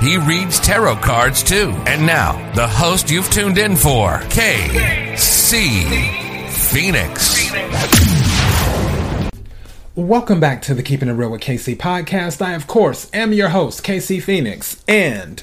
He reads tarot cards too. And now, the host you've tuned in for, KC Phoenix. Welcome back to the Keeping It Real with KC podcast. I, of course, am your host, KC Phoenix, and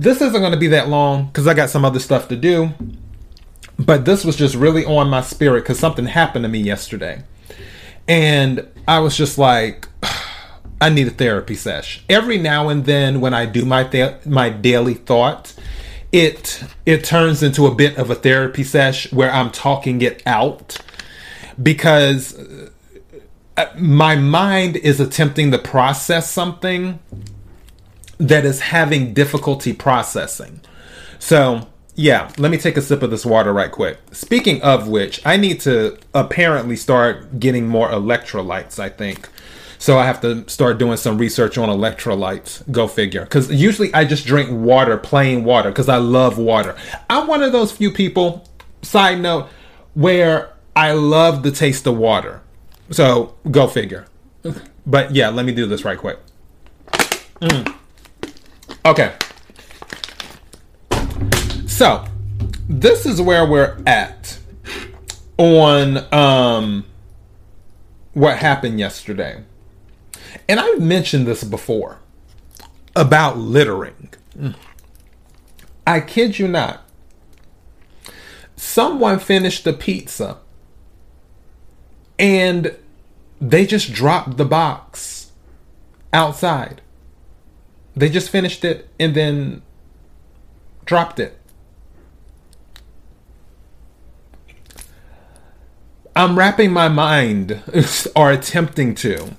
This isn't going to be that long because I got some other stuff to do. But this was just really on my spirit because something happened to me yesterday. And I was just like, I need a therapy sesh. Every now and then when I do my th- my daily thought, it it turns into a bit of a therapy sesh where I'm talking it out because uh, my mind is attempting to process something that is having difficulty processing. So, yeah, let me take a sip of this water right quick. Speaking of which, I need to apparently start getting more electrolytes, I think. So I have to start doing some research on electrolytes. Go figure. Because usually I just drink water, plain water, because I love water. I'm one of those few people, side note, where I love the taste of water. So go figure. But yeah, let me do this right quick. Mm. Okay. So, this is where we're at on um what happened yesterday. And I've mentioned this before about littering. I kid you not. Someone finished the pizza and they just dropped the box outside. They just finished it and then dropped it. I'm wrapping my mind, or attempting to,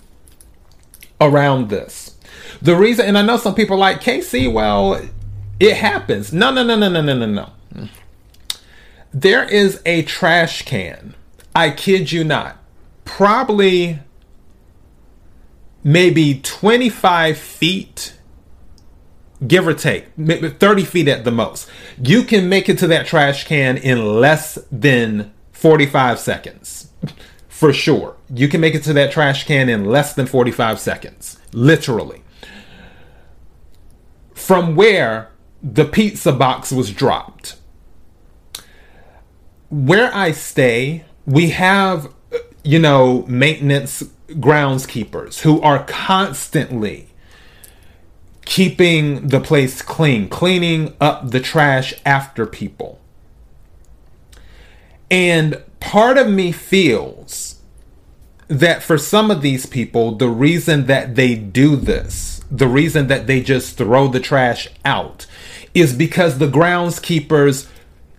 around this. The reason, and I know some people like, KC, well, it happens. No, no, no, no, no, no, no, no. There is a trash can. I kid you not. Probably maybe 25 feet give or take 30 feet at the most. You can make it to that trash can in less than 45 seconds for sure. You can make it to that trash can in less than 45 seconds literally. From where the pizza box was dropped. Where i stay we have uh, you know maintenance groundskeepers who are constantly keeping the place clean, cleaning up the trash after people. And part of me feels that for some of these people, the reason that they do this, the reason that they just throw the trash out, is because the groundskeepers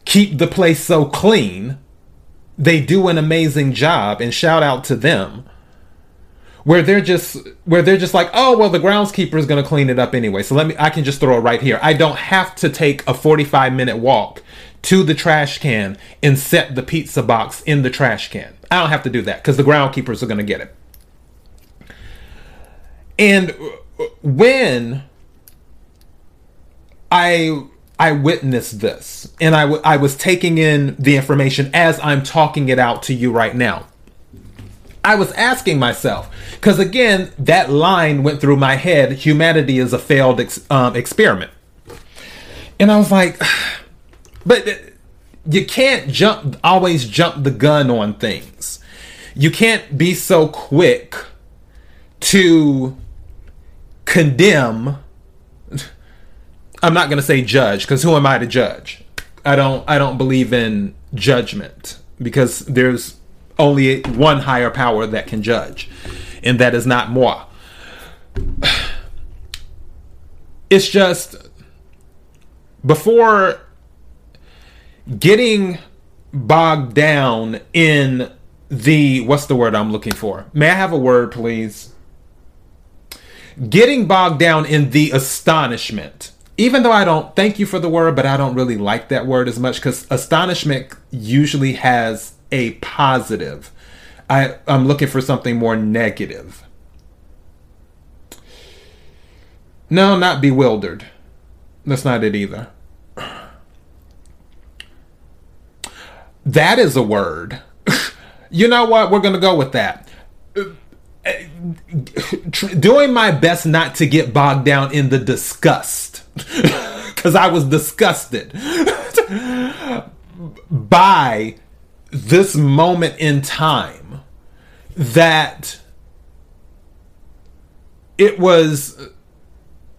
keep the place so clean. They do an amazing job, and shout out to them where they're just where they're just like, oh well, the groundskeeper is going to clean it up anyway, so let me I can just throw it right here. I don't have to take a 45 minute walk to the trash can and set the pizza box in the trash can. I don't have to do that because the groundkeepers are going to get it. And when I I witnessed this and I, w- I was taking in the information as I'm talking it out to you right now. I was asking myself, because again, that line went through my head humanity is a failed ex- um, experiment. And I was like, but you can't jump, always jump the gun on things. You can't be so quick to condemn. I'm not going to say judge, because who am I to judge? I don't, I don't believe in judgment because there's only one higher power that can judge, and that is not moi. It's just before getting bogged down in the what's the word I'm looking for? May I have a word, please? Getting bogged down in the astonishment. Even though I don't thank you for the word, but I don't really like that word as much because astonishment usually has a positive. I, I'm looking for something more negative. No, not bewildered. That's not it either. That is a word. you know what? We're going to go with that. Doing my best not to get bogged down in the disgust. Because I was disgusted by this moment in time that it was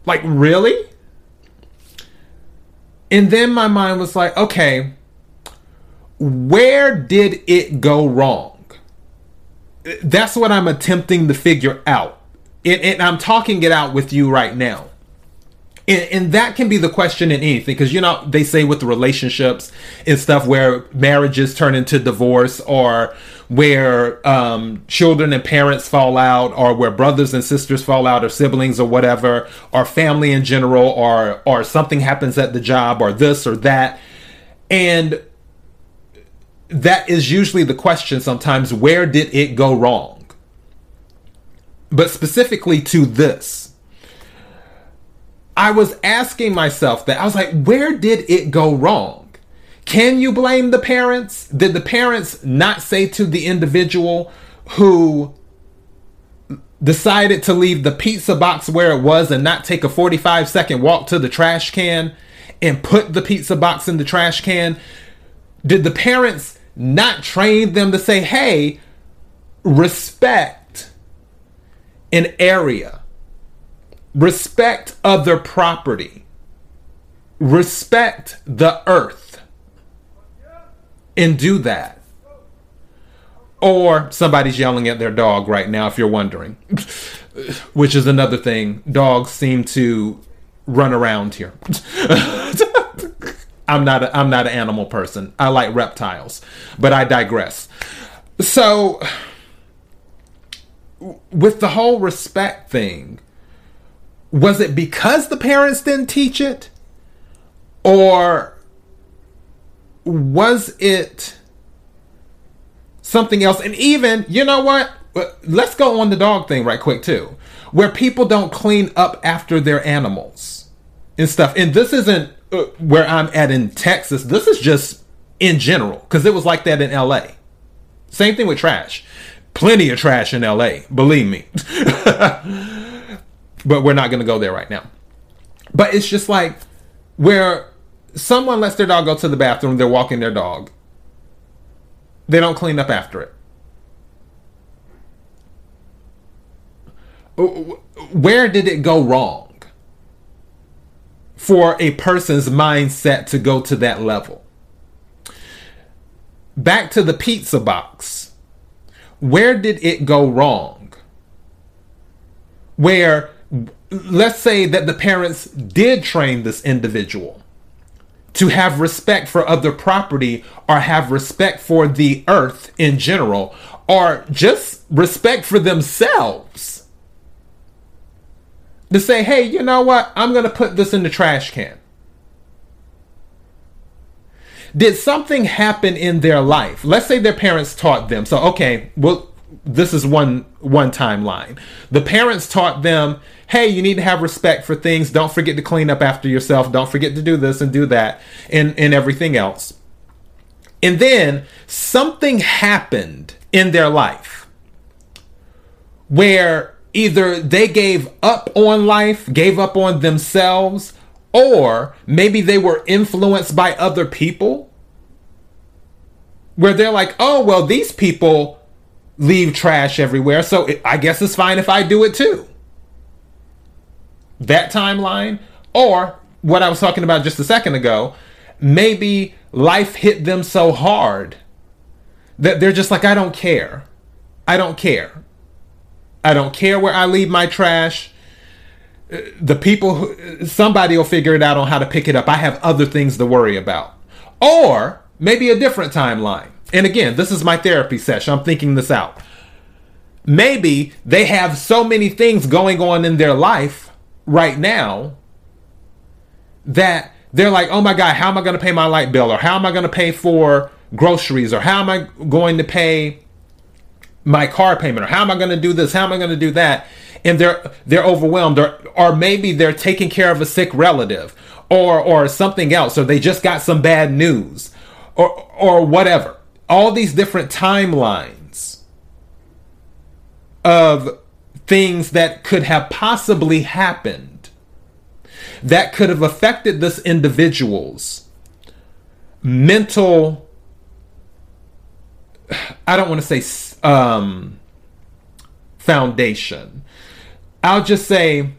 like really? And then my mind was like okay where did it go wrong? That's what i'm attempting to figure out. And, and i'm talking it out with you right now and, and, that can be the question in anything because you know they say with relationships and stuff where marriages turn into divorce or where um, children and parents fall out or where brothers and sisters fall out or siblings or whatever or family in general or or something happens at the job or this or that. And that is usually the question sometimes where did it go wrong? But specifically to this I was asking myself that. I was like, where did it go wrong? Can you blame the parents? Did the parents not say to the individual who decided to leave the pizza box where it was and not take a 45 second walk to the trash can and put the pizza box in the trash can? Did the parents not train them to say, hey, respect an area? Respect other property. Respect the earth. And do that. Or somebody's yelling at their dog right now, if you're wondering. Which is another thing. Dogs seem to run around here. I'm not a, I'm not an animal person. I like reptiles, but I digress. So with the whole respect thing, was it because the parents didn't teach it? Or was it something else? And even, you know what? Let's go on the dog thing right quick, too. Where people don't clean up after their animals and stuff. And this isn't uh, where I'm at in Texas. This is just in general, because it was like that in LA. Same thing with trash. Plenty of trash in LA, believe me. but we're not going to go there right now. But it's just like where someone lets their dog go to the bathroom, they're walking their dog. They don't clean up after it. Where did it go wrong for a person's mindset to go to that level? Back to the pizza box. Where did it go wrong? Where let's say that the parents did train this individual to have respect for other property or have respect for the earth in general or just respect for themselves to say hey you know what? I'm going to put this in the trash can. Did something happen in their life? Let's say their parents taught them. So okay well this is one one timeline. The parents taught them hey, you need to have respect for things. Don't forget to clean up after yourself. Don't forget to do this and do that and, and everything else. And then something happened in their life where either they gave up on life, gave up on themselves, or maybe they were influenced by other people where they're like, oh, well, these people leave trash everywhere, so I guess it's fine if I do it too that timeline, or what I was talking about just a second ago, maybe life hit them so hard That they're just like, I don't care. I don't care. I don't care where I leave my trash. The people, who, somebody will figure it out on how to pick it up. I have other things to worry about. Or maybe a different timeline. And again, this is my therapy session. I'm thinking this out. Maybe they have so many things going on in their life right now that they're like, oh my God, how am I going to pay my light bill? Or how am I going to pay for groceries? Or how am I going to pay my car payment? Or how am I going to do this? How am I going to do that? And they're they're overwhelmed, or or maybe they're taking care of a sick relative, or or something else, or they just got some bad news, or or whatever. All these different timelines of things that could have possibly happened that could have affected this individual's mental I don't want to say um, foundation. I'll just say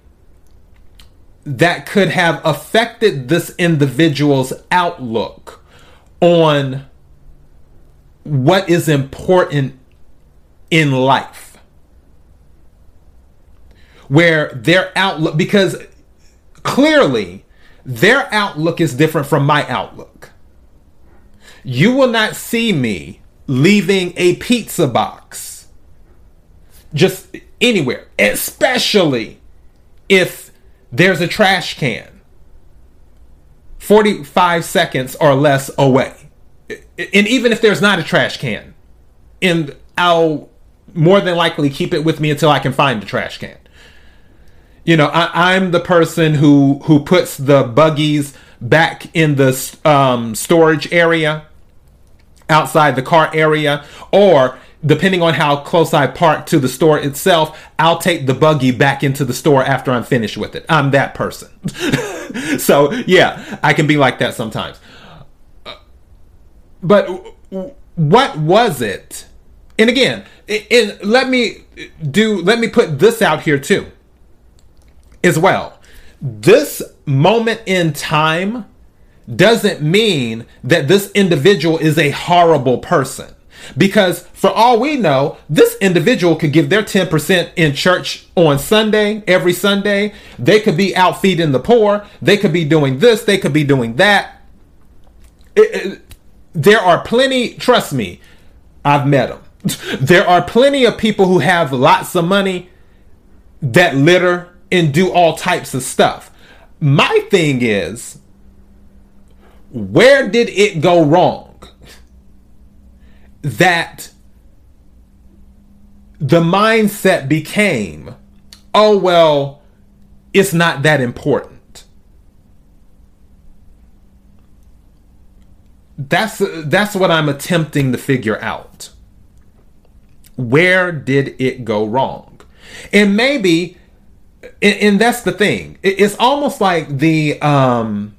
that could have affected this individual's outlook on what is important in life. Where their outlook, because clearly their outlook is different from my outlook. You will not see me leaving a pizza box just anywhere, especially if there's a trash can 45 seconds or less away. And even if there's not a trash can, and I'll more than likely keep it with me until I can find the trash can you know, I, am the person who who puts the buggies back in the um, storage area outside the car area, or depending on how close I park to the store itself, I'll take the buggy back into the store after I'm finished with it. I'm that person. so yeah, I can be like that sometimes. But what was it? And again, and let me do let me put this out here too as well. This moment in time doesn't mean that this individual is a horrible person. Because for all we know, this individual could give their 10% in church on Sunday, every Sunday. They could be out feeding the poor. They could be doing this. They could be doing that. It, it, there are plenty, trust me, I've met them. there are plenty of people who have lots of money that litter and do all types of stuff. My thing is, where did it go wrong? That the mindset became, oh, well, it's not that important. That's that's what I'm attempting to figure out. Where did it go wrong? And maybe and, and that's the thing. It, it's almost like the um,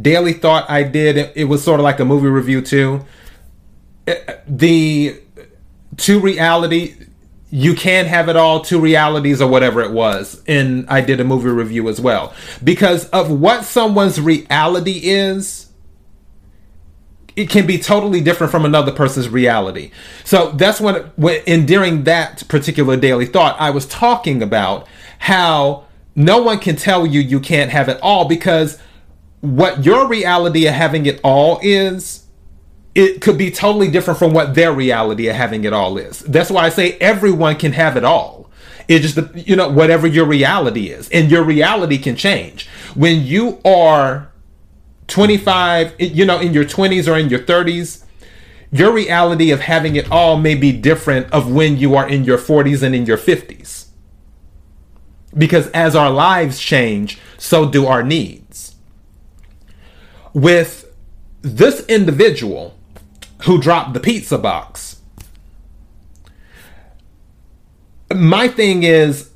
daily thought I did. It, it was sort of like a movie review too. It, the to reality you can have it all two realities or whatever it was and i did a movie review as well because of what someone's reality is it can be totally different from another person's reality so that's when, when and during that particular daily thought i was talking about how no one can tell you you can't have it all because what your reality of having it all is it could be totally different from what their reality of having it all is. That's why i say everyone can have it all. It's just you know whatever your reality is. And your reality can change. When you are 25 you know in your 20s or in your 30s your reality of having it all may be different of when you are in your 40s and in your 50s because as our lives change, so do our needs. With this individual who dropped the pizza box, my thing is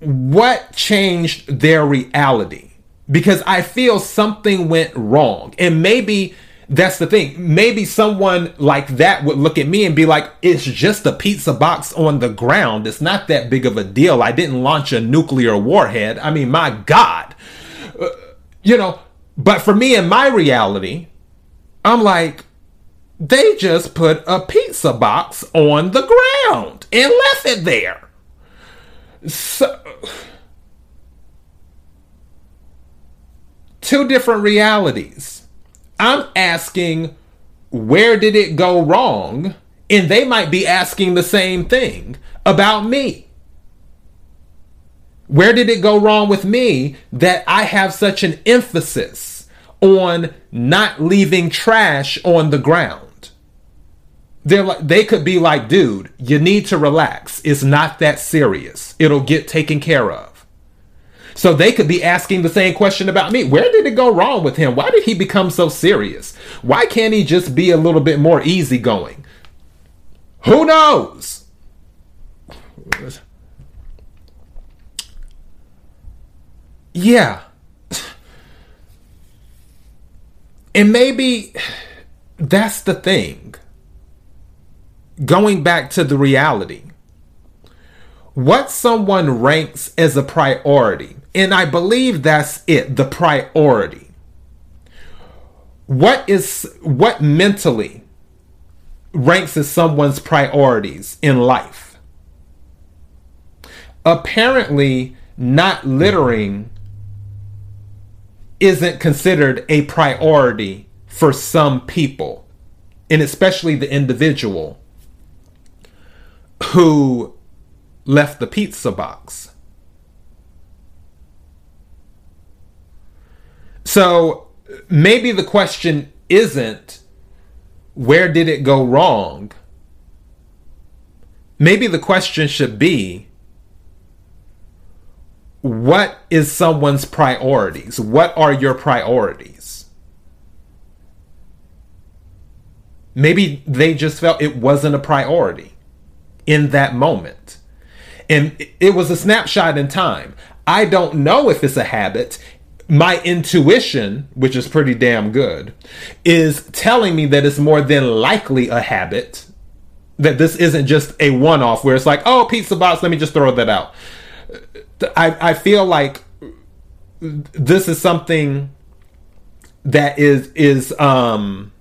what changed their reality? Because I feel something went wrong. And maybe that's the thing. Maybe someone like that would look at me and be like, it's just a pizza box on the ground. It's not that big of a deal. I didn't launch a nuclear warhead. I mean, my God. Uh, you know, but for me in my reality, I'm like, They just put a pizza box on the ground and left it there. So, two different realities. I'm asking, where did it go wrong? And they might be asking the same thing about me. Where did it go wrong with me that I have such an emphasis on not leaving trash on the ground? They're like, they could be like, dude, you need to relax. It's not that serious. It'll get taken care of. So they could be asking the same question about me. Where did it go wrong with him? Why did he become so serious? Why can't he just be a little bit more easygoing? Who knows? Yeah. And maybe that's the thing. Going back to the reality. What someone ranks as a priority, and I believe that's it, the priority. What is what mentally ranks as someone's priorities in life? Apparently, not littering isn't considered a priority for some people, and especially the individual who left the pizza box. So maybe the question isn't where did it go wrong? Maybe the question should be what is someone's priorities? What are your priorities? Maybe they just felt it wasn't a priority in that moment. And it was a snapshot in time. I don't know if it's a habit. My intuition, which is pretty damn good, is telling me that it's more than likely a habit. That this isn't just a one off where it's like, oh, pizza box, let me just throw that out. I, I feel like this is something that is is um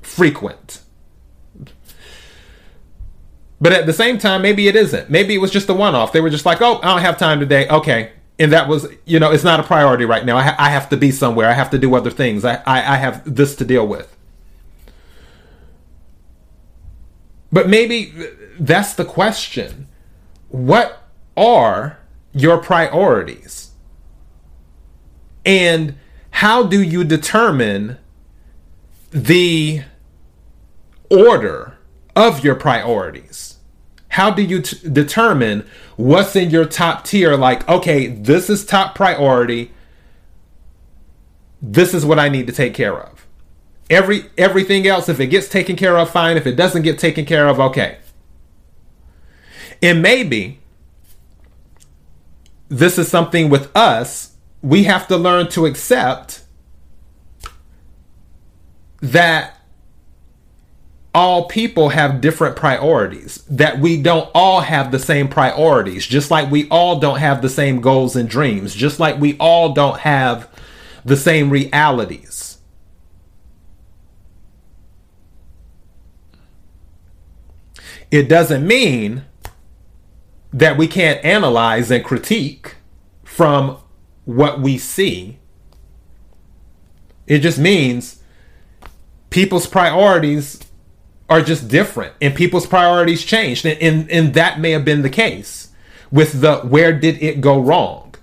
frequent but at the same time maybe it isn't maybe it was just a one-off they were just like oh i don't have time today okay and that was you know it's not a priority right now. I, ha- I have to be somewhere. I have to do other things. I, I i have this to deal with. But maybe that's the question. What are your priorities? And how do you determine the order of your priorities? How do you t- determine what's in your top tier? Like, okay, this is top priority. This is what I need to take care of. Every everything else, if it gets taken care of, fine. If it doesn't get taken care of, okay. And maybe this is something with us, we have to learn to accept that all people have different priorities, that we don't all have the same priorities, just like we all don't have the same goals and dreams, just like we all don't have the same realities. It doesn't mean that we can't analyze and critique from what we see. It just means people's priorities are just different and people's priorities changed. And, and, and that may have been the case with the where did it go wrong?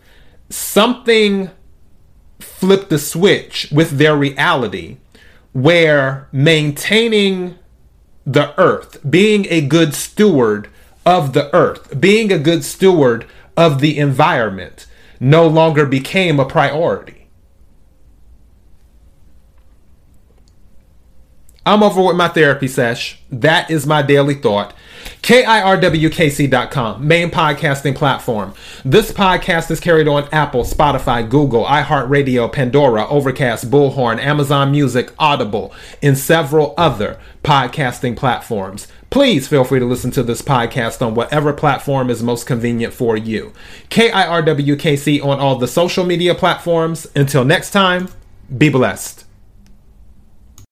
Something flipped the switch with their reality where maintaining the earth, being a good steward of the earth, being a good steward of the environment, no longer became a priority. I'm over with my therapy sesh. That is my daily thought. KIRWKC.com, main podcasting platform. This podcast is carried on Apple, Spotify, Google, iHeartRadio, Pandora, Overcast, Bullhorn, Amazon Music, Audible, and several other podcasting platforms. Please feel free to listen to this podcast on whatever platform is most convenient for you. KIRWKC on all the social media platforms. Until next time, be blessed.